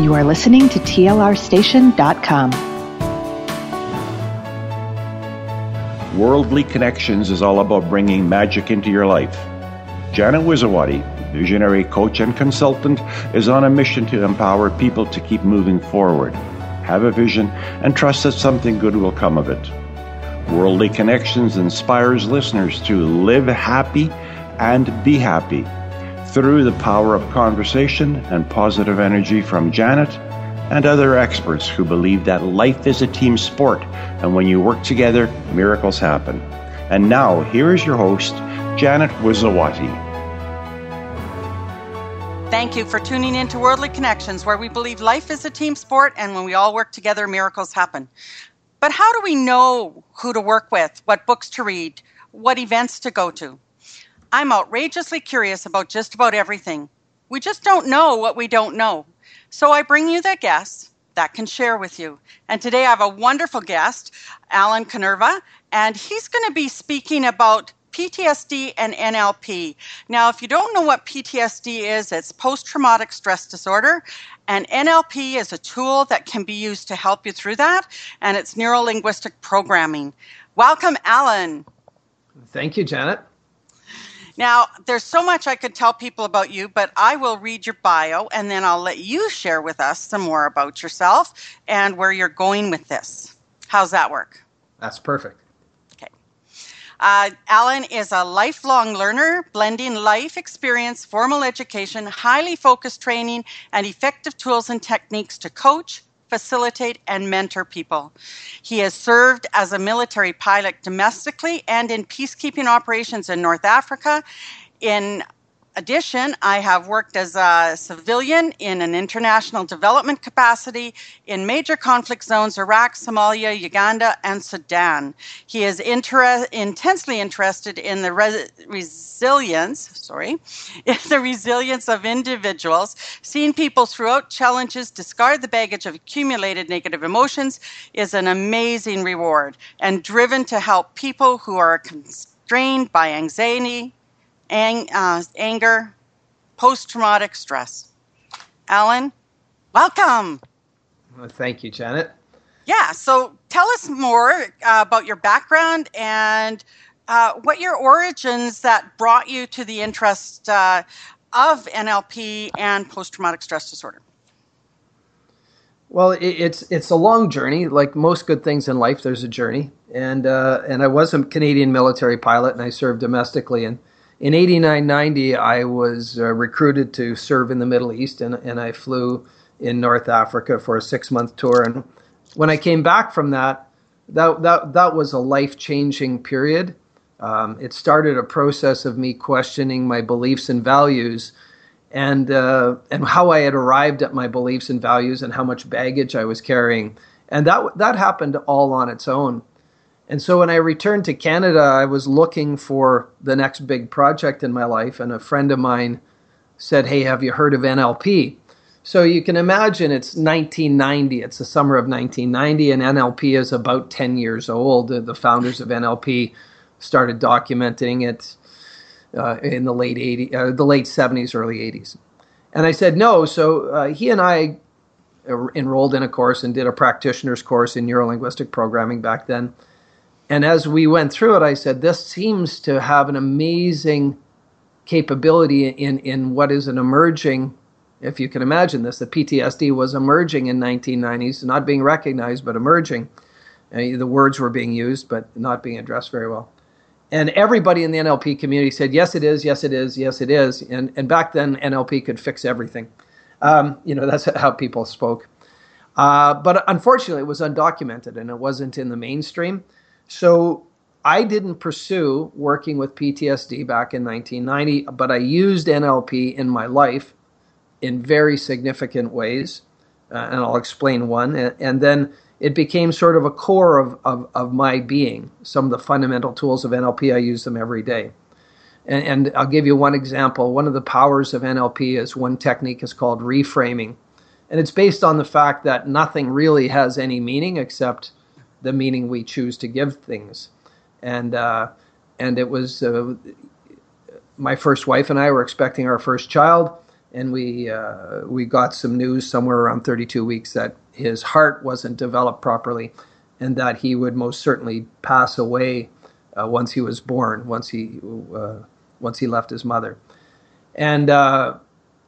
You are listening to TLRstation.com. Worldly Connektions is all about bringing magic into your life. Janet Wiszowaty, visionary coach and consultant, is on a mission to empower people to keep moving forward, have a vision, and trust that something good will come of it. Worldly Connektions inspires listeners to live happy and be happy through the power of conversation and positive energy from Janet and other experts who believe that life is a team sport, and when you work together, miracles happen. And now, here is your host, Janet Wiszowaty. Thank you for tuning in to Worldly Connektions, where we believe life is a team sport, and when we all work together, miracles happen. But how do we know who to work with, what books to read, what events to go to? I'm outrageously curious about just about everything. We just don't know what we don't know. So I bring you the guests that can share with you. And today I have a wonderful guest, Allen Kanerva, and he's going to be speaking about PTSD and NLP. Now, if you don't know what PTSD is, it's post traumatic stress disorder. And NLP is a tool that can be used to help you through that, and it's neuro linguistic programming. Welcome, Allen. Thank you, Janet. Now, there's so much I could tell people about you, but I will read your bio and then I'll let you share with us some more about yourself and where you're going with this. How's that work? That's perfect. Okay. Uh, Allen is a lifelong learner, blending life experience, formal education, highly focused training, and effective tools and techniques to coach, facilitate, and mentor people. He has served as a military pilot domestically and in peacekeeping operations in North Africa. In addition, I have worked as a civilian in an international development capacity in major conflict zones Iraq, Somalia, Uganda, and Sudan. He is inter- intensely interested in the res- resilience, sorry, in the resilience of individuals, seeing people throughout challenges discard the baggage of accumulated negative emotions is an amazing reward and driven to help people who are constrained by anxiety, ang- uh, anger, post traumatic stress. Allen, welcome. Well, thank you, Janet. Yeah, so tell us more uh, about your background and uh, what your origins that brought you to the interest uh, of NLP and post traumatic stress disorder. Well, it, it's it's a long journey. Like most good things in life, there's a journey. And uh, and I was a Canadian military pilot, and I served domestically. And in 89 90, I was uh, recruited to serve in the Middle East, and, and I flew in North Africa for a six month tour. And when I came back from that, that, that, that was a life changing period. Um, it started a process of me questioning my beliefs and values and, uh, and how I had arrived at my beliefs and values and how much baggage I was carrying. And that, that happened all on its own. And so when I returned to Canada, I was looking for the next big project in my life, and a friend of mine said, Hey, have you heard of NLP? So you can imagine it's 1990, it's the summer of 1990, and NLP is about 10 years old. The founders of NLP started documenting it uh, in the late 80s, uh, the late 70s, early 80s. And I said no. So uh, he and I enrolled in a course and did a practitioner's course in neurolinguistic programming back then. And as we went through it, I said, this seems to have an amazing capability in, in what is an emerging, if you can imagine this, the PTSD was emerging in 1990s, not being recognized, but emerging. Uh, the words were being used, but not being addressed very well. And everybody in the NLP community said, yes, it is, yes, it is, yes, it is. And, and back then, NLP could fix everything. Um, you know, that's how people spoke. Uh, but unfortunately, it was undocumented and it wasn't in the mainstream. So I didn't pursue working with PTSD back in 1990, but I used NLP in my life in very significant ways. Uh, and I'll explain one. And, and, then it became sort of a core of, of, of, my being. Some of the fundamental tools of NLP, I use them every day. And, and I'll give you one example. One of the powers of NLP is one technique is called reframing. And it's based on the fact that nothing really has any meaning except the meaning we choose to give things. And uh, and it was uh, my first wife and I were expecting our first child, and we uh, we got some news somewhere around 32 weeks that his heart wasn't developed properly, and that he would most certainly pass away uh, once he was born, once he uh, once he left his mother, and uh,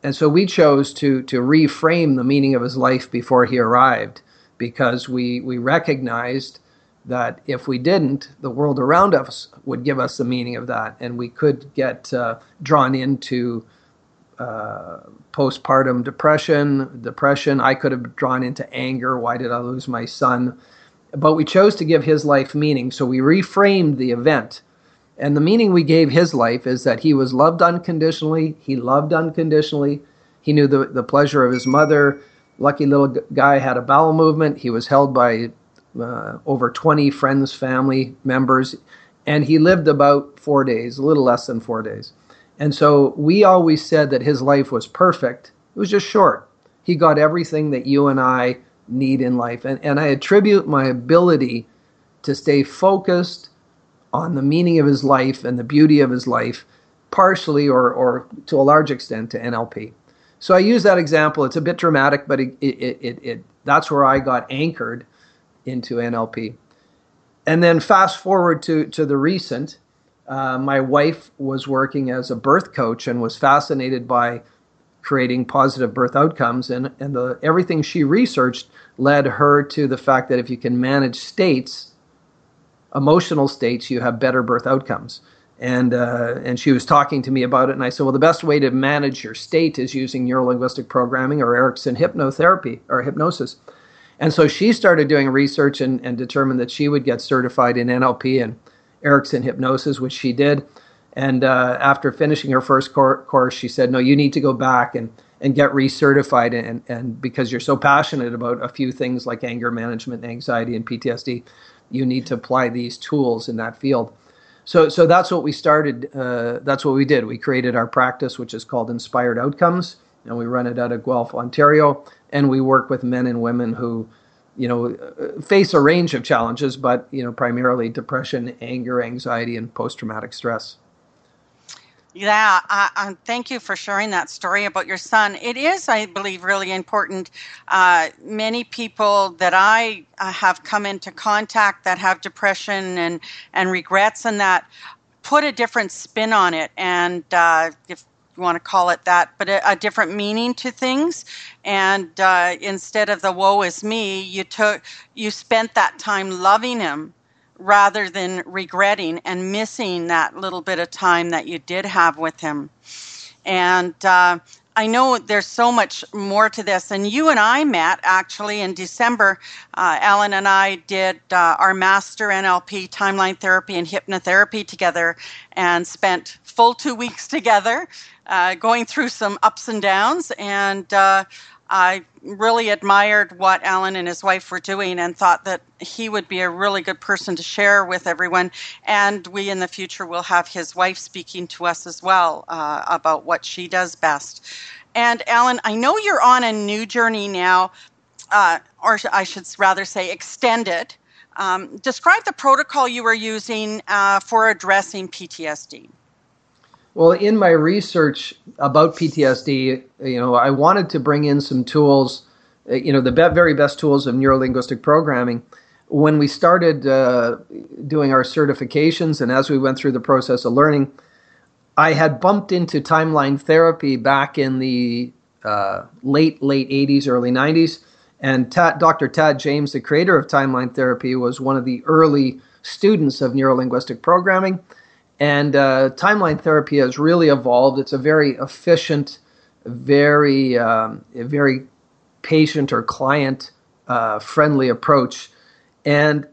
and so we chose to to reframe the meaning of his life before he arrived, because we we recognized that if we didn't, the world around us would give us the meaning of that, and we could get uh, drawn into uh, postpartum depression, depression. I could have drawn into anger. Why did I lose my son? But we chose to give his life meaning, so we reframed the event. And the meaning we gave his life is that he was loved unconditionally, he loved unconditionally, he knew the, the pleasure of his mother. Lucky little guy had a bowel movement. He was held by uh, over 20 friends, family members, and he lived about four days, a little less than four days. And so we always said that his life was perfect. It was just short. He got everything that you and I need in life. And, and I attribute my ability to stay focused on the meaning of his life and the beauty of his life, partially or, or to a large extent to NLP. So I use that example. It's a bit dramatic, but it, it, it, it that's where I got anchored into NLP. And then fast forward to, to the recent, uh, my wife was working as a birth coach and was fascinated by creating positive birth outcomes. And, and the, everything she researched led her to the fact that if you can manage states, emotional states, you have better birth outcomes. And, uh, and she was talking to me about it. And I said, well, the best way to manage your state is using neurolinguistic programming or Erickson hypnotherapy or hypnosis. And so she started doing research and, and determined that she would get certified in NLP and Erickson hypnosis, which she did. And uh, after finishing her first cor- course, she said, "No, you need to go back and and get recertified, and and because you're so passionate about a few things like anger management, anxiety, and PTSD, you need to apply these tools in that field." So so that's what we started. Uh, that's what we did. We created our practice, which is called Inspired Outcomes, and we run it out of Guelph, Ontario, and we work with men and women who you know, face a range of challenges, but you know, primarily depression, anger, anxiety, and post-traumatic stress. Yeah, uh, thank you for sharing that story about your son. It is, I believe, really important. Uh, many people that I uh, have come into contact that have depression and and regrets and that put a different spin on it. And uh, if you want to call it that, but a, a different meaning to things. And uh, instead of the woe is me, you took you spent that time loving him rather than regretting and missing that little bit of time that you did have with him. And uh, I know there's so much more to this. And you and I met actually in December. Uh, Allen and I did uh, our master NLP timeline therapy and hypnotherapy together and spent full two weeks together uh, going through some ups and downs. And uh, I really admired what Allen and his wife were doing and thought that he would be a really good person to share with everyone. And we in the future will have his wife speaking to us as well uh, about what she does best. And Allen, I know you're on a new journey now, uh, or I should rather say extended. Um, describe the protocol you were using uh, for addressing PTSD. Well, in my research about PTSD, you know, I wanted to bring in some tools, uh, you know, the be- very best tools of neurolinguistic programming. When we started uh, doing our certifications and as we went through the process of learning, I had bumped into timeline therapy back in the uh, late, late 80s, early 90s. And Dr. Tad James, the creator of timeline therapy, was one of the early students of neurolinguistic programming and uh, timeline therapy has really evolved. It's a very efficient, very, um, very patient or client uh, friendly approach, and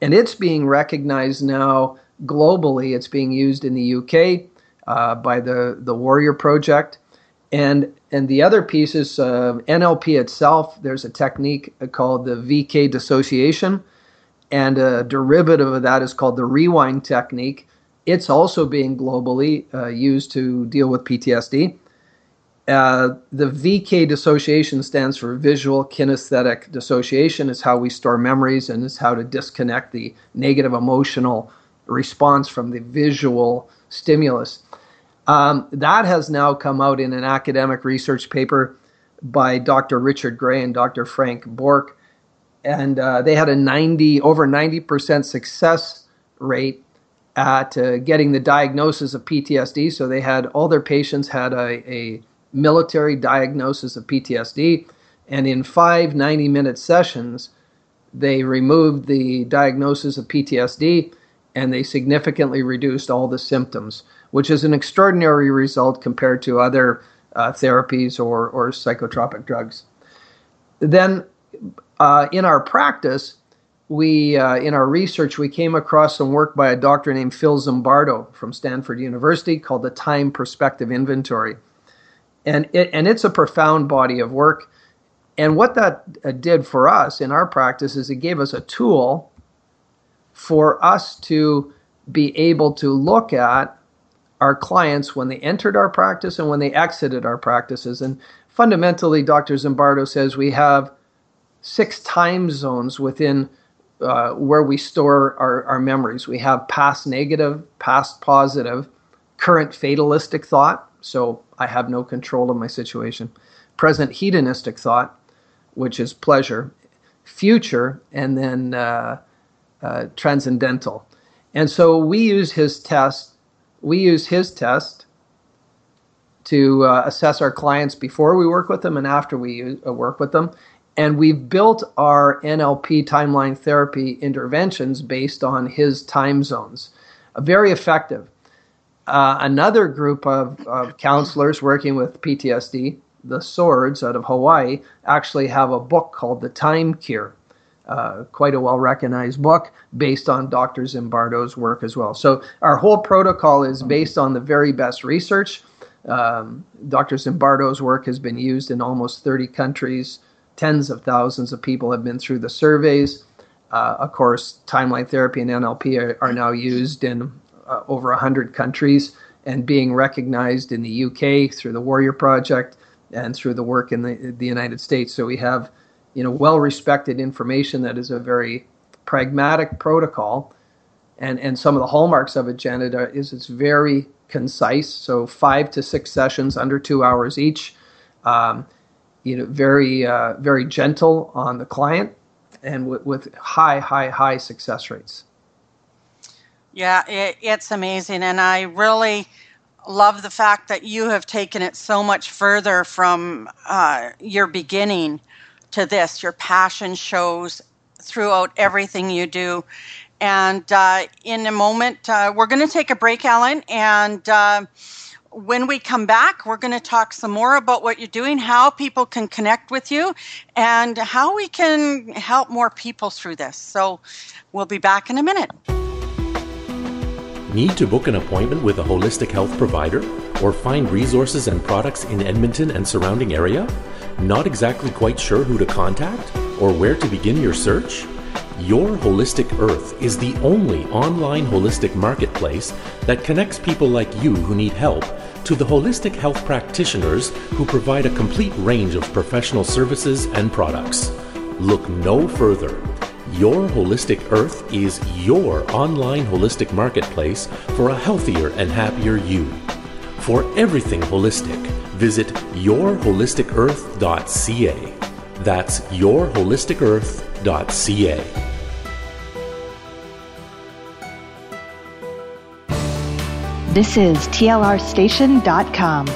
and it's being recognized now globally. It's being used in the UK uh, by the the Warrior Project, and and the other piece is uh, NLP itself. There's a technique called the VK dissociation, and a derivative of that is called the rewind technique it's also being globally uh, used to deal with PTSD. Uh, the VK dissociation stands for visual kinesthetic dissociation. Is how we store memories and is how to disconnect the negative emotional response from the visual stimulus. Um, that has now come out in an academic research paper by Dr. Richard Gray and Dr. Frank Bourke, and uh, they had a 90 over 90% success rate at uh, getting the diagnosis of PTSD. So they had all their patients had a, a military diagnosis of PTSD, and in five 90 minute sessions, they removed the diagnosis of PTSD and they significantly reduced all the symptoms, which is an extraordinary result compared to other uh, therapies or, or psychotropic drugs. Then, uh, in our practice, we uh, in our research we came across some work by a doctor named Phil Zimbardo from Stanford University called the Time Perspective Inventory, and it, and it's a profound body of work. And what that uh, did for us in our practice is it gave us a tool for us to be able to look at our clients when they entered our practice and when they exited our practices. And fundamentally, Dr. Zimbardo says we have six time zones within uh, where we store our, our memories. We have past negative, past positive, current fatalistic thought. So I have no control of my situation. Present hedonistic thought, which is pleasure. Future, and then uh, uh, transcendental. And so we use his test. We use his test to uh, assess our clients before we work with them and after we use, uh, work with them. And we've built our NLP timeline therapy interventions based on his time zones. Uh, very effective. Uh, another group of, of counselors working with PTSD, the Swords out of Hawaii, actually have a book called The Time Cure. Uh, quite a well recognized book based on Dr. Zimbardo's work as well. So, our whole protocol is based on the very best research. Um, Dr. Zimbardo's work has been used in almost 30 countries Tens of thousands of people have been through the surveys. Uh, of course, timeline therapy and NLP are, are now used in uh, over 100 countries and being recognized in the UK through the Warrior Project and through the work in the, the United States. So we have, you know, well-respected information that is a very pragmatic protocol. And, and some of the hallmarks of it, Janet, is it's very concise. So five to six sessions under two hours each. Um, you know, very uh, very gentle on the client, and with, with high high high success rates. Yeah, it, it's amazing, and I really love the fact that you have taken it so much further from uh, your beginning to this. Your passion shows throughout everything you do. And uh, in a moment, uh, we're going to take a break, Allen, and uh, when we come back, we're going to talk some more about what you're doing, how people can connect with you, and how we can help more people through this. So we'll be back in a minute. Need to book an appointment with a holistic health provider or find resources and products in Edmonton and surrounding area? Not exactly quite sure who to contact or where to begin your search? Your Holistic Earth is the only online holistic marketplace that connects people like you who need help to the holistic health practitioners who provide a complete range of professional services and products. Look no further. Your Holistic Earth is your online holistic marketplace for a healthier and happier you. For everything holistic, visit yourholisticearth.ca. That's yourholisticearth.ca. This is TLRstation.com.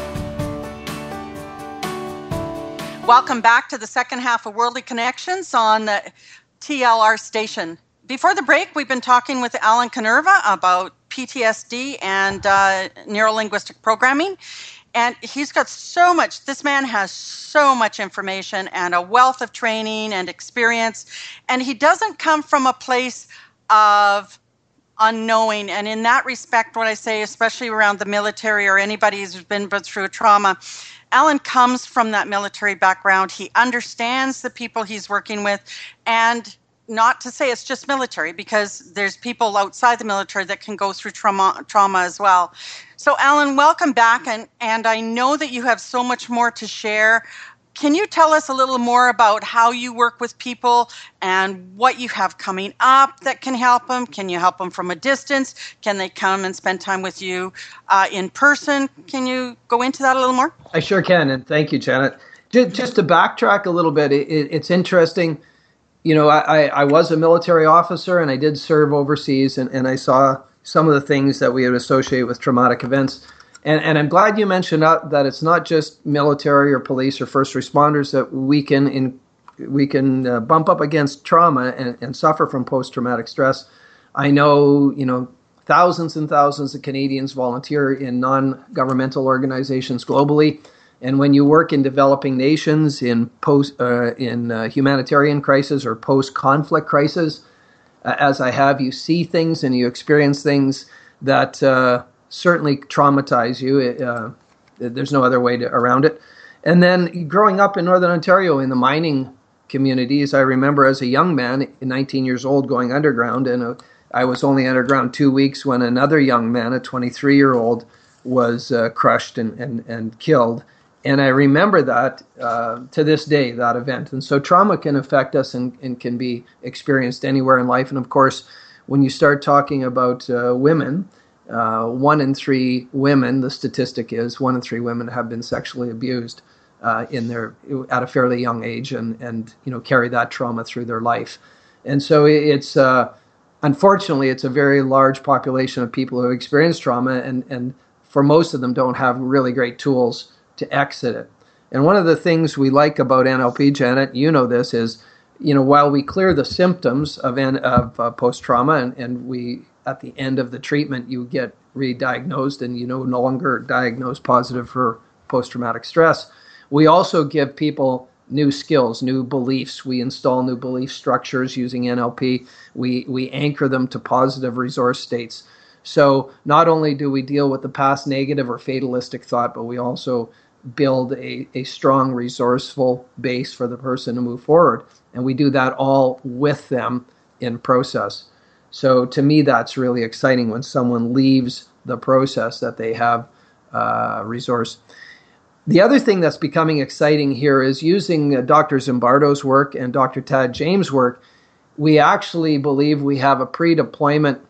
Welcome back to the second half of Worldly Connektions on the TLR station. Before the break, we've been talking with Allen Kanerva about PTSD and uh, neurolinguistic programming. And he's got so much, this man has so much information and a wealth of training and experience. And he doesn't come from a place of unknowing. And in that respect, what I say, especially around the military or anybody who's been through a trauma, Allen comes from that military background. He understands the people he's working with, and not to say it's just military because there's people outside the military that can go through trauma trauma as well. So Allen, welcome back and and I know that you have so much more to share. can you tell us a little more about how you work with people and what you have coming up that can help them? Can you help them from a distance? Can they come and spend time with you uh, in person? Can you go into that a little more? I sure can, and thank you, Janet. Just, to backtrack a little bit, it, it's interesting. You know, I, I was a military officer and I did serve overseas, and, and I saw some of the things that we would associate with traumatic events. And, and I'm glad you mentioned that it's not just military or police or first responders that we can in, we can uh, bump up against trauma and, and suffer from post traumatic stress. I know you know thousands and thousands of Canadians volunteer in non governmental organizations globally. And when you work in developing nations, in post, uh, in uh, humanitarian crisis or post-conflict crisis, uh, as I have, you see things and you experience things that uh, certainly traumatize you. Uh, there's no other way to, around it. And then growing up in Northern Ontario in the mining communities, I remember as a young man, 19 years old, going underground, and uh, I was only underground two weeks when another young man, a 23 year old, was crushed and, and, and killed. And I remember that uh, to this day, that event. And so trauma can affect us and, and, can be experienced anywhere in life. And of course, when you start talking about uh, women, uh, one in three women, the statistic is one in three women have been sexually abused uh, in their at a fairly young age, and and you know carry that trauma through their life. And so it's uh, unfortunately it's a very large population of people who experience trauma, and and for most of them don't have really great tools to exit it. And one of the things we like about NLP, Janet, you know this is you know, while we clear the symptoms of, of uh, post trauma and, and we at the end of the treatment you get re-diagnosed and you know no longer diagnosed positive for post-traumatic stress we also give people new skills new beliefs. We install new belief structures using nlp we we anchor them to positive resource states. So not only do we deal with the past negative or fatalistic thought but we also build a, a strong resourceful base for the person to move forward and we do that all with them in process so to me, that's really exciting when someone leaves the process that they have uh, resource. The other thing that's becoming exciting here is using uh, Dr. Zimbardo's work and Dr. Tad James' work. We actually believe we have a pre-deployment,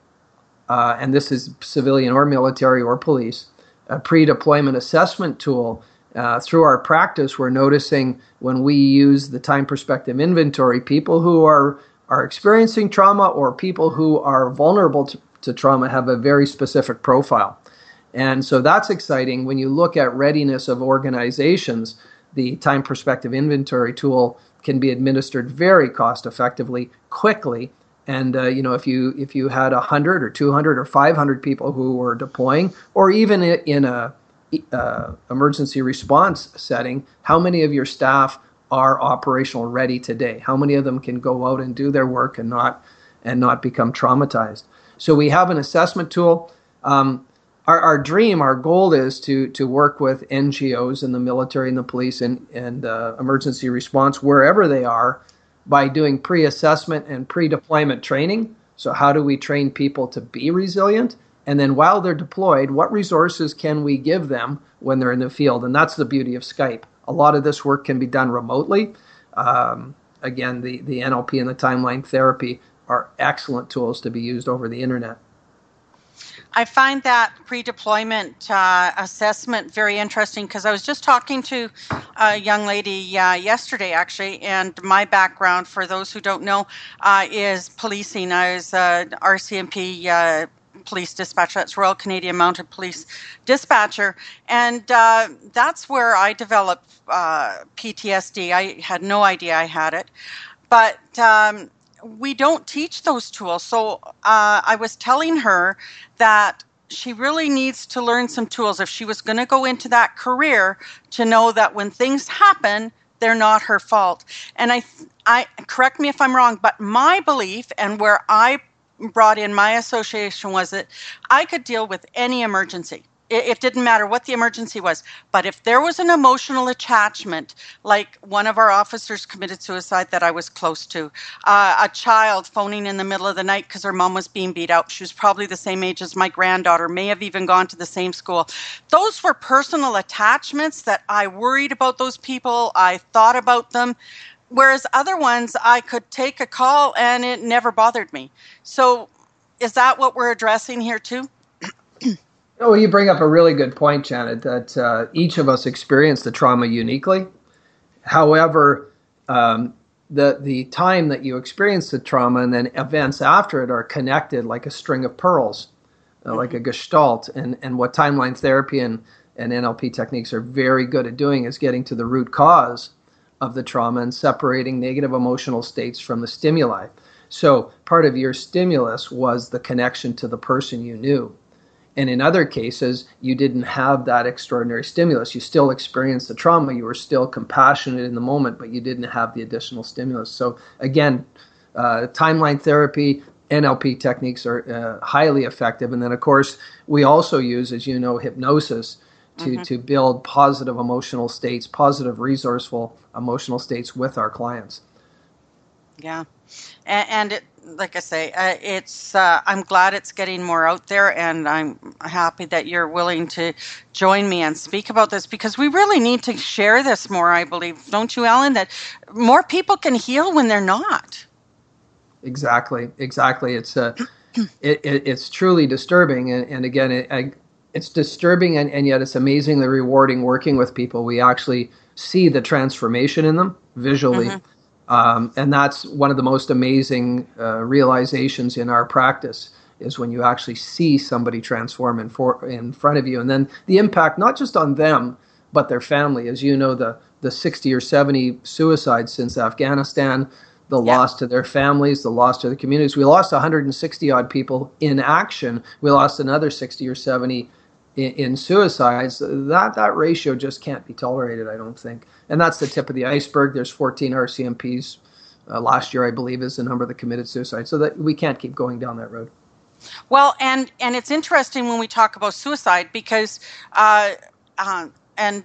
uh, and this is civilian or military or police, a pre-deployment assessment tool. Uh, through our practice, we're noticing when we use the time perspective inventory, people who are are experiencing trauma or people who are vulnerable to, to trauma have a very specific profile. And so that's exciting. When you look at readiness of organizations, the time perspective inventory tool can be administered very cost effectively, quickly. And uh, you know, if you if you had hundred or two hundred or five hundred people who were deploying, or even in a uh, emergency response setting, how many of your staff are operational ready today? How many of them can go out and do their work and not and not become traumatized? So we have an assessment tool. Um, our, our dream, our goal is to to work with NGOs and the military and the police and and uh, emergency response wherever they are by doing pre-assessment and pre-deployment training. So how do we train people to be resilient? And then while they're deployed, what resources can we give them when they're in the field? And that's the beauty of Skype. A lot of this work can be done remotely. Um, again, the, the NLP and the timeline therapy are excellent tools to be used over the internet. I find that pre deployment uh, assessment very interesting because I was just talking to a young lady uh, yesterday, actually, and my background, for those who don't know, uh, is policing. I was an RCMP uh, police dispatcher. That's Royal Canadian Mounted Police dispatcher, and uh, that's where I developed uh, PTSD. I had no idea I had it, but um, we don't teach those tools. So uh, I was telling her that she really needs to learn some tools if she was going to go into that career to know that when things happen they're not her fault and i i correct me if i'm wrong but my belief and where i brought in my association was that I could deal with any emergency. it, it, didn't matter what the emergency was. But if there was an emotional attachment, like one of our officers committed suicide that I was close to, uh, a child phoning in the middle of the night because her mom was being beat up, she was probably the same age as my granddaughter, may have even gone to the same school. Those were personal attachments that I worried about those people, I thought about them. Whereas other ones, I could take a call and it never bothered me. So, is that what we're addressing here too? Oh, you bring up a really good point, Janet, that uh, each of us experience the trauma uniquely. However, um, the the time that you experience the trauma and then events after it are connected like a string of pearls, uh, like a gestalt. And and what timeline therapy and and NLP techniques are very good at doing is getting to the root cause of the trauma and separating negative emotional states from the stimuli. So part of your stimulus was the connection to the person you knew. And in other cases, you didn't have that extraordinary stimulus. You still experienced the trauma. You were still compassionate in the moment, but you didn't have the additional stimulus. So, again, uh, timeline therapy, NLP techniques are uh, highly effective. And then, of course, we also use, as you know, hypnosis to, mm-hmm. to build positive emotional states, positive, resourceful emotional states with our clients. Yeah. And, and it, like I say, uh, it's. Uh, I'm glad it's getting more out there, and I'm happy that you're willing to join me and speak about this because we really need to share this more. I believe, don't you, Allen? That more people can heal when they're not. Exactly, exactly. It's uh, it, it, it's truly disturbing, and, and again, it, I, it's disturbing, and, and yet it's amazingly rewarding working with people. We actually see the transformation in them visually. Mm-hmm um, and that's one of the most amazing uh, realizations in our practice is when you actually see somebody transform in, for, in front of you. And then the impact, not just on them, but their family. As you know, the, the 60 or 70 suicides since Afghanistan, the yeah. loss to their families, the loss to the communities. We lost 160 odd people in action. We lost another 60 or 70 in, in suicides. That, that ratio just can't be tolerated, I don't think and that's the tip of the iceberg. There's 14 RCMPs. Uh, last year, I believe, is the number that committed suicide. So that we can't keep going down that road. Well, and and it's interesting when we talk about suicide because, uh, uh, and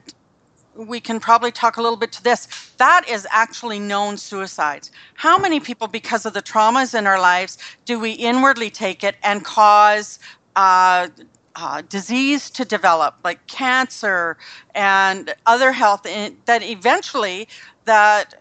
we can probably talk a little bit to this. That is actually known suicides. How many people, because of the traumas in our lives, do we inwardly take it and cause uh, disease to develop, like cancer and other health, that eventually that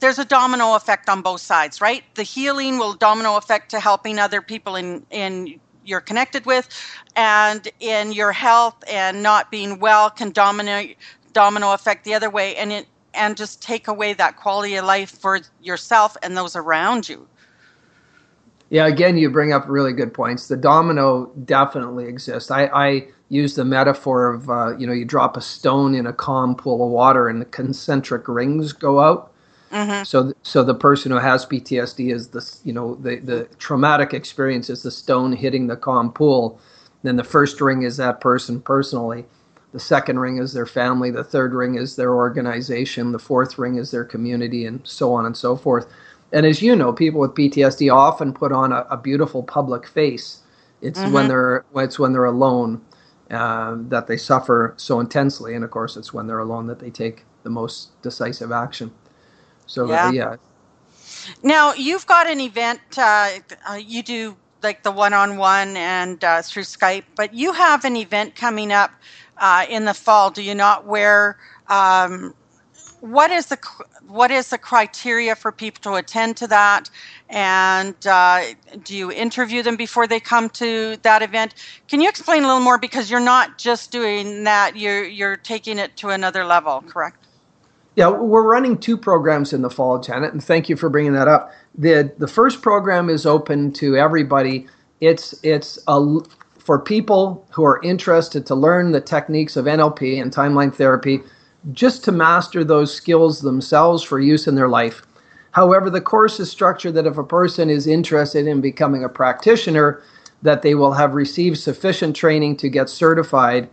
there's a domino effect on both sides, right? The healing will domino effect to helping other people in in you're connected with, and in your health and not being well can domino domino effect the other way, and it and just take away that quality of life for yourself and those around you. Yeah, again, you bring up really good points. The domino definitely exists. I, I use the metaphor of uh, you know you drop a stone in a calm pool of water and the concentric rings go out. Mm-hmm. So so the person who has PTSD is the you know the the traumatic experience is the stone hitting the calm pool. Then the first ring is that person personally. The second ring is their family. The third ring is their organization. The fourth ring is their community, and so on and so forth. And as you know, people with PTSD often put on a, a beautiful public face. It's mm-hmm. when they're it's when they're alone uh, that they suffer so intensely, and of course, it's when they're alone that they take the most decisive action. So yeah. Yeah. Now you've got an event. Uh, uh you do like the one-on-one and uh, through Skype, but you have an event coming up uh, in the fall. Do you not? Where um, what is the what is the criteria for people to attend to that? And uh, do you interview them before they come to that event? Can you explain a little more because you're not just doing that; you're you're taking it to another level, correct? Yeah, we're running two programs in the fall, Janet, and thank you for bringing that up. the The first program is open to everybody. It's it's a for people who are interested to learn the techniques of NLP and timeline therapy just to master those skills themselves for use in their life. However, the course is structured that if a person is interested in becoming a practitioner, that they will have received sufficient training to get certified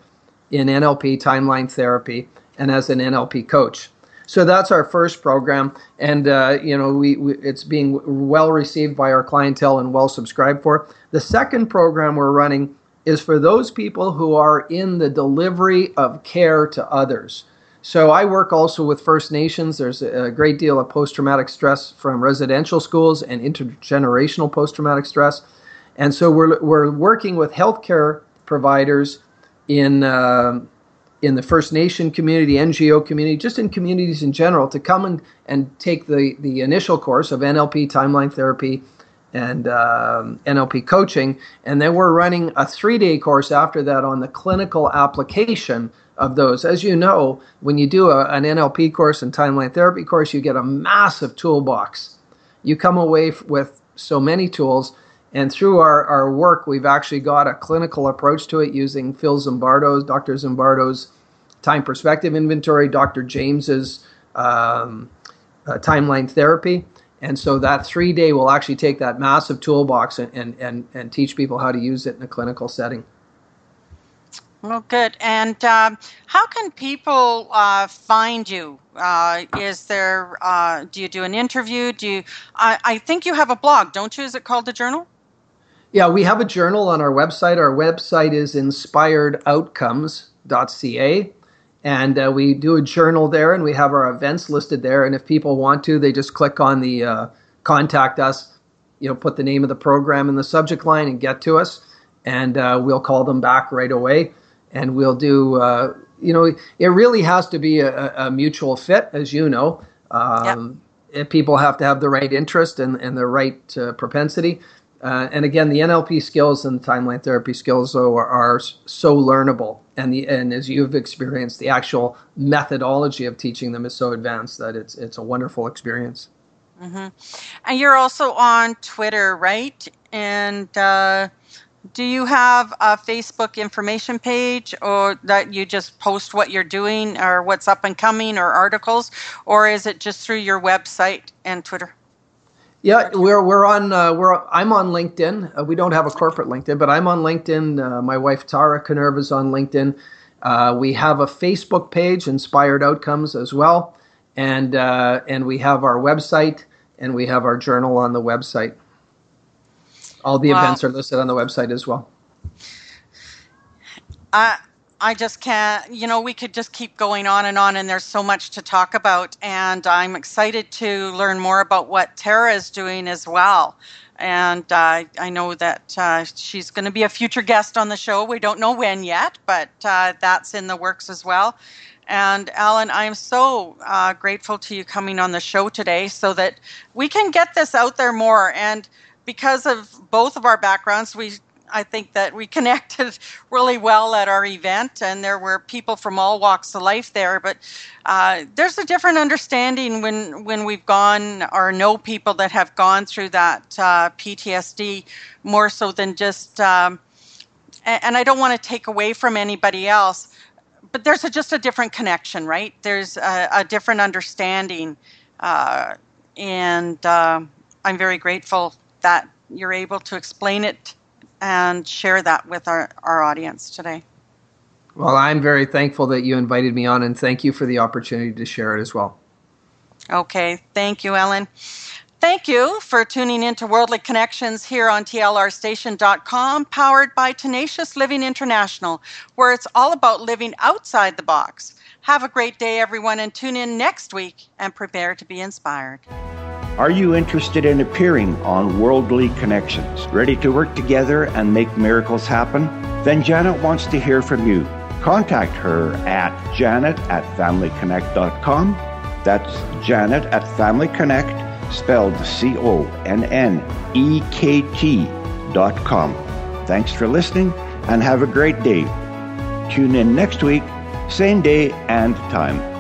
in NLP timeline therapy and as an NLP coach. So that's our first program, and uh, you know we, we, it's being well received by our clientele and well subscribed for. The second program we're running is for those people who are in the delivery of care to others. So I work also with First Nations. There's a great deal of post traumatic stress from residential schools and intergenerational post traumatic stress. And so we're, we're working with healthcare providers in, uh, in the First Nation community, NGO community, just in communities in general, to come and, and take the, the initial course of NLP, timeline therapy, and um, NLP coaching. And then we're running a three day course after that on the clinical application of those. As you know, when you do a, an NLP course and timeline therapy course, you get a massive toolbox. You come away f- with so many tools. And through our, our work, we've actually got a clinical approach to it using Phil Zimbardo's, Dr. Zimbardo's time perspective inventory, Dr. James's um, uh, timeline therapy. And so that three day will actually take that massive toolbox and, and, and, and teach people how to use it in a clinical setting. Well, good. And um, how can people uh, find you? Uh, is there? Uh, do you do an interview? Do you? I, I, think you have a blog, don't you? Is it called the Journal? Yeah, we have a journal on our website. Our website is inspiredoutcomes.ca, and uh, we do a journal there, and we have our events listed there. And if people want to, they just click on the uh, contact us. You know, put the name of the program in the subject line and get to us, and uh, we'll call them back right away and we'll do. Uh, you know, it really has to be a, a mutual fit, as you know. Um, yep. People have to have the right interest and, and the right uh, propensity. Uh, and again, the NLP skills and timeline therapy skills though are, are, so learnable, and the and as you've experienced, the actual methodology of teaching them is so advanced that it's it's a wonderful experience. Mm-hmm. And you're also on Twitter, right? And uh, do you have a Facebook information page or that you just post what you're doing or what's up and coming or articles or is it just through your website and Twitter? Yeah, we're we're on uh, we're I'm on LinkedIn. Uh, we don't have a corporate LinkedIn, but I'm on LinkedIn. Uh, my wife Tara Kanerva is on LinkedIn. Uh, we have a Facebook page, Inspired Outcomes, as well, and uh, and we have our website and we have our journal on the website. All the events are listed on the website as well. I I just can't. You know, we could just keep going on and on, and there's so much to talk about. And I'm excited to learn more about what Tara is doing as well. And uh, I know that uh, she's going to be a future guest on the show. We don't know when yet, but uh, that's in the works as well. And Allen, I'm so uh, grateful to you coming on the show today so that we can get this out there more. And because of both of our backgrounds, we I think that we connected really well at our event, and there were people from all walks of life there. But uh, there's a different understanding when when we've gone or know people that have gone through that uh, PTSD more so than just. Um, and, I don't want to take away from anybody else, but there's a, just a different connection, right? There's a, a different understanding, uh, and uh, I'm very grateful that you're able to explain it and share that with our, our audience today. Well, I'm very thankful that you invited me on, and thank you for the opportunity to share it as well. Okay, thank you, Ellen. Thank you for tuning into Worldly Connektions here on TLRstation.com, powered by Tenacious Living International, where it's all about living outside the box. Have a great day, everyone, and tune in next week and prepare to be inspired. Are you interested in appearing on Worldly Connektions? Ready to work together and make miracles happen? Then Janet wants to hear from you. Contact her at janet at familyconnekt.com. That's janet at familyconnekt, spelled C O N N E K T dot com. Thanks for listening and have a great day. Tune in next week, same day and time.